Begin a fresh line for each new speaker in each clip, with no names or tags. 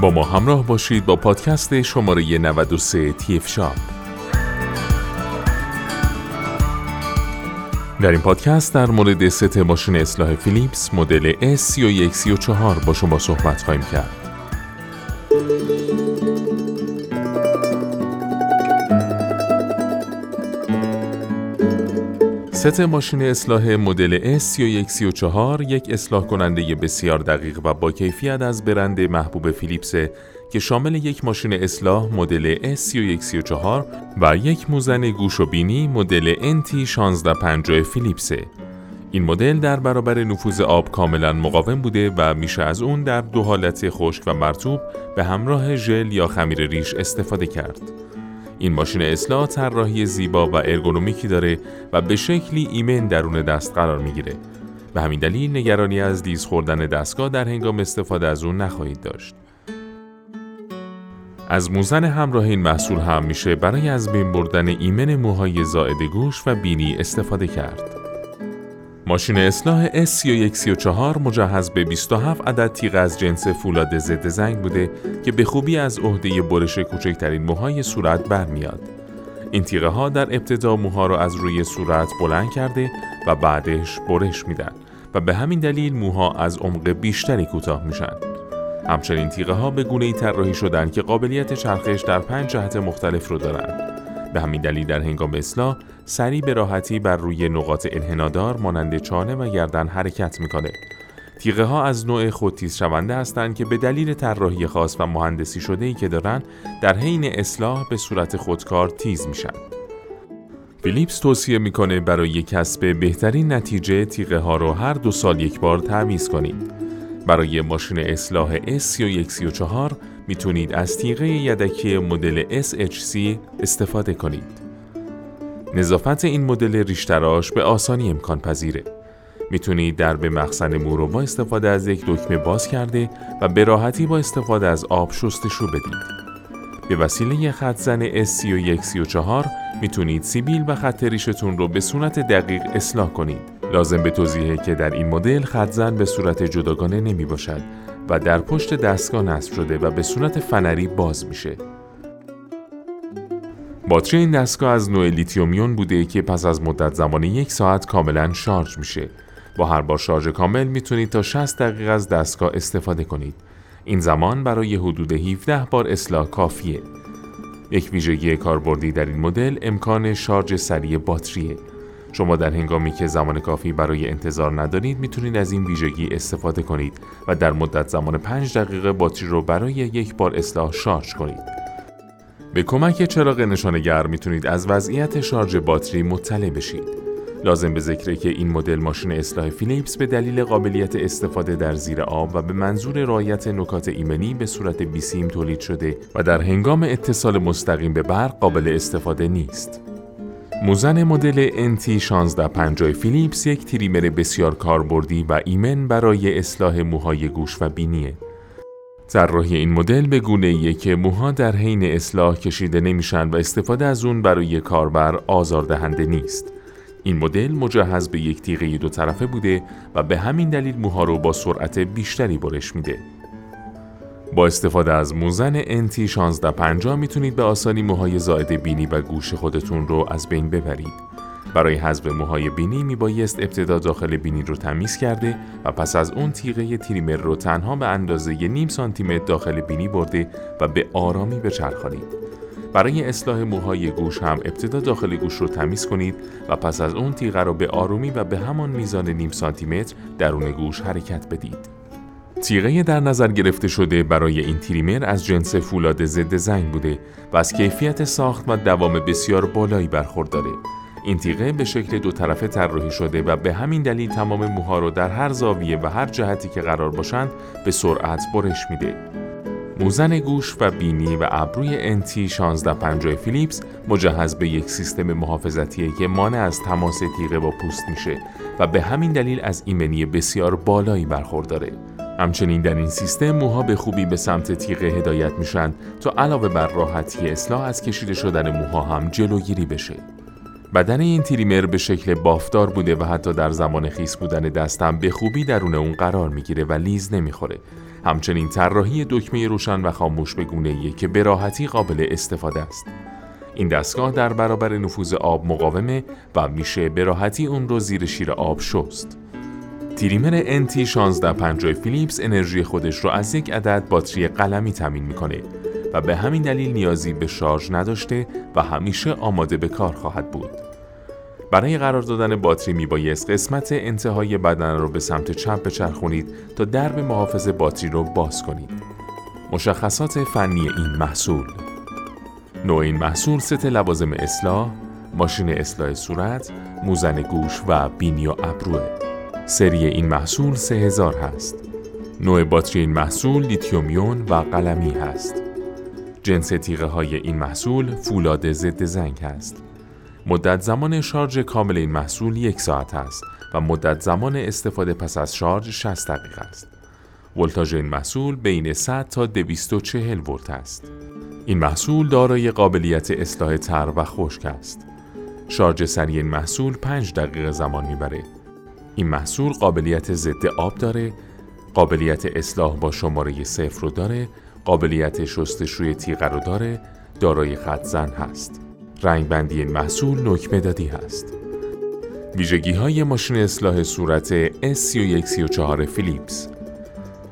با ما همراه باشید با پادکست شماره 93 تیف شاپ در این پادکست در مورد ست ماشین اصلاح فیلیپس مدل S3134 با شما صحبت خواهیم کرد. ست ماشین اصلاح مدل S3134 یک اصلاح کننده بسیار دقیق و با کیفیت از برند محبوب فیلیپس که شامل یک ماشین اصلاح مدل S3134 و یک موزن گوش و بینی مدل NT1650 فیلیپسه. این مدل در برابر نفوذ آب کاملا مقاوم بوده و میشه از اون در دو حالت خشک و مرتوب به همراه ژل یا خمیر ریش استفاده کرد. این ماشین اصلاح طراحی زیبا و ارگونومیکی داره و به شکلی ایمن درون دست قرار می‌گیره. به همین دلیل نگرانی از لیز خوردن دستگاه در هنگام استفاده از اون نخواهید داشت. از موزن همراه این محصول هم میشه برای از بین بردن ایمن موهای زائد گوش و بینی استفاده کرد. ماشین اصلاح S3134 مجهز به 27 عدد تیغ از جنس فولاد ضد زنگ بوده که به خوبی از عهده برش کوچکترین موهای صورت برمیاد. این تیغه ها در ابتدا موها را از روی صورت بلند کرده و بعدش برش میدن و به همین دلیل موها از عمق بیشتری کوتاه میشن. همچنین تیغه ها به گونه ای طراحی شدن که قابلیت چرخش در پنج جهت مختلف رو دارند. به همین دلیل در هنگام اصلاح سریع به راحتی بر روی نقاط انحنادار مانند چانه و گردن حرکت می‌کنه. تیغه ها از نوع خودتیز شونده هستند که به دلیل طراحی خاص و مهندسی شده ای که دارن در حین اصلاح به صورت خودکار تیز میشن. فیلیپس توصیه می‌کنه برای کسب بهترین نتیجه تیغه ها رو هر دو سال یک بار تمیز کنید. برای ماشین اصلاح S3134 می‌تونید از تیغه یدکی مدل SHC استفاده کنید. نظافت این مدل ریشتراش به آسانی امکان پذیره. می‌تونید درب مخزن مو رو با استفاده از یک دکمه باز کرده و به راحتی با استفاده از آب شستشو بدید. به وسیله خط زن S3134 می‌تونید سیبیل و خط ریشتون رو به صورت دقیق اصلاح کنید. لازم به توضیحه که در این مدل خط به صورت جداگانه نمی باشد و در پشت دستگاه نصب شده و به صورت فنری باز میشه. باتری این دستگاه از نوع لیتیومیون بوده که پس از مدت زمان یک ساعت کاملا شارژ میشه. با هر بار شارژ کامل می‌تونید تا 60 دقیقه از دستگاه استفاده کنید. این زمان برای حدود 17 بار اصلاح کافیه. یک ویژگی کاربردی در این مدل امکان شارژ سریع باتریه شما در هنگامی که زمان کافی برای انتظار ندارید می‌تونید از این ویژگی استفاده کنید و در مدت زمان 5 دقیقه باتری رو برای یک بار اصلاح شارژ کنید. به کمک چراغ نشانگر می‌تونید از وضعیت شارژ باتری مطلع بشید. لازم به ذکره که این مدل ماشین اصلاح فیلیپس به دلیل قابلیت استفاده در زیر آب و به منظور رعایت نکات ایمنی به صورت بیسیم تولید شده و در هنگام اتصال مستقیم به برق قابل استفاده نیست. موزن مدل NT1650 فیلیپس یک تریمر بسیار کاربردی و ایمن برای اصلاح موهای گوش و بینیه. طراحی این مدل به گونه ایه که موها در حین اصلاح کشیده نمیشن و استفاده از اون برای کاربر آزاردهنده نیست. این مدل مجهز به یک تیغه دو طرفه بوده و به همین دلیل موها رو با سرعت بیشتری برش میده. با استفاده از موزن NT 1650 می‌تونید به آسانی موهای زائد بینی و گوش خودتون رو از بین ببرید. برای حذف موهای بینی میبایست ابتدا داخل بینی رو تمیز کرده و پس از اون تیغه تریمر رو تنها به اندازه نیم سانتیمتر داخل بینی برده و به آرامی بچرخانید. برای اصلاح موهای گوش هم ابتدا داخل گوش رو تمیز کنید و پس از اون تیغه رو به آرومی و به همان میزان نیم سانتیمتر درون گوش حرکت بدید. تیغه در نظر گرفته شده برای این تریمر از جنس فولاد ضد زنگ بوده و از کیفیت ساخت و دوام بسیار بالایی برخورداره. این تیغه به شکل دو طرفه طراحی شده و به همین دلیل تمام موها رو در هر زاویه و هر جهتی که قرار باشند به سرعت برش میده. موزن گوش و بینی و ابروی NT 1650 فیلیپس مجهز به یک سیستم محافظتیه که مانع از تماس تیغه با پوست میشه و به همین دلیل از ایمنی بسیار بالایی برخورداره. همچنین در این سیستم موها به خوبی به سمت تیغه هدایت میشن تا علاوه بر راحتی اصلاح از کشیده شدن موها هم جلوگیری بشه. بدن این تریمر به شکل بافتار بوده و حتی در زمان خیس بودن دستم به خوبی درون اون قرار می‌گیره و لیز نمی‌خوره. همچنین طراحی دکمه روشن و خاموش به گونه که به راحتی قابل استفاده است. این دستگاه در برابر نفوذ آب مقاومه و میشه به راحتی اون رو زیر شیر آب شست. تریمر NT 1650 فیلیپس انرژی خودش رو از یک عدد باتری قلمی تامین می‌کنه و به همین دلیل نیازی به شارژ نداشته و همیشه آماده به کار خواهد بود. برای قرار دادن باتری میبایست قسمت انتهای بدن رو به سمت چپ بچرخونید تا درب محافظ باتری رو باز کنید. مشخصات فنی این محصول نوع این محصول ست لوازم اصلاح، ماشین اصلاح صورت، موزن گوش و بینی و ابروه. سری این محصول 3000 هست. نوع باتری این محصول لیتیومیون و قلمی هست. جنس تیغه های این محصول فولاد ضد زنگ است. مدت زمان شارژ کامل این محصول یک ساعت است و مدت زمان استفاده پس از شارژ 60 دقیقه است. ولتاژ این محصول بین 100 تا 240 ولت است. این محصول دارای قابلیت اصلاح تر و خشک است. شارژ سریع این محصول 5 دقیقه زمان می‌بره. این محصول قابلیت ضد آب داره، قابلیت اصلاح با شماره صفر رو داره، قابلیت شستشوی تیغه رو داره، دارای خط زن هست. رنگ بندی این محصول نوک مدادی هست. ویژگی های ماشین اصلاح صورت S3134 فیلیپس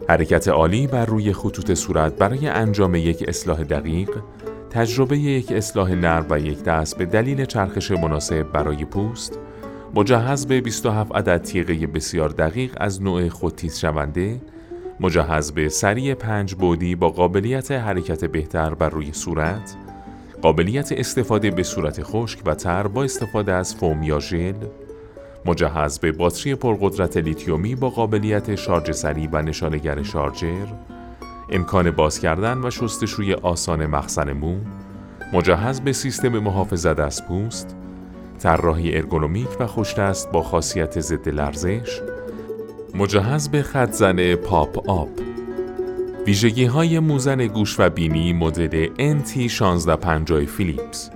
حرکت عالی بر روی خطوط صورت برای انجام یک اصلاح دقیق تجربه یک اصلاح نرم و یک دست به دلیل چرخش مناسب برای پوست مجهز به 27 عدد تیغه بسیار دقیق از نوع خودتیز شونده مجهز به سری پنج بودی با قابلیت حرکت بهتر بر روی صورت قابلیت استفاده به صورت خشک و تر با استفاده از فوم یا ژل مجهز به باتری پرقدرت لیتیومی با قابلیت شارژ سریع و نشانگر شارجر امکان باز کردن و شستشوی آسان مخزن مو مجهز به سیستم محافظت از پوست طراحی ارگونومیک و خوشدست با خاصیت ضد لرزش مجهز به خط زن pop-up ویژگی های موزن گوش و بینی مدل NT 1650 فیلیپس.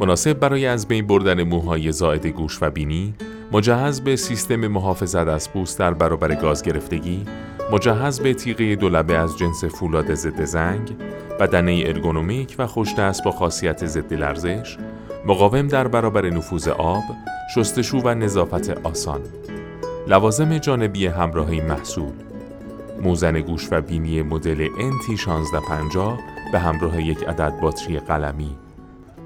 مناسب برای از بین بردن موهای زائد گوش و بینی مجهز به سیستم محافظت از پوست در برابر گاز گرفتگی مجهز به تیغه دولبه از جنس فولاد ضد زنگ بدنه ارگونومیک و خوشدست با خاصیت ضد لرزش مقاوم در برابر نفوذ آب شستشو و نظافت آسان. لوازم جانبی همراهی محصول. موزن گوش و بینی مدل NT 1650 به همراه یک عدد باتری قلمی.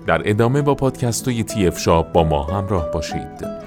در ادامه با پادکست های تی شاب با ما همراه باشید.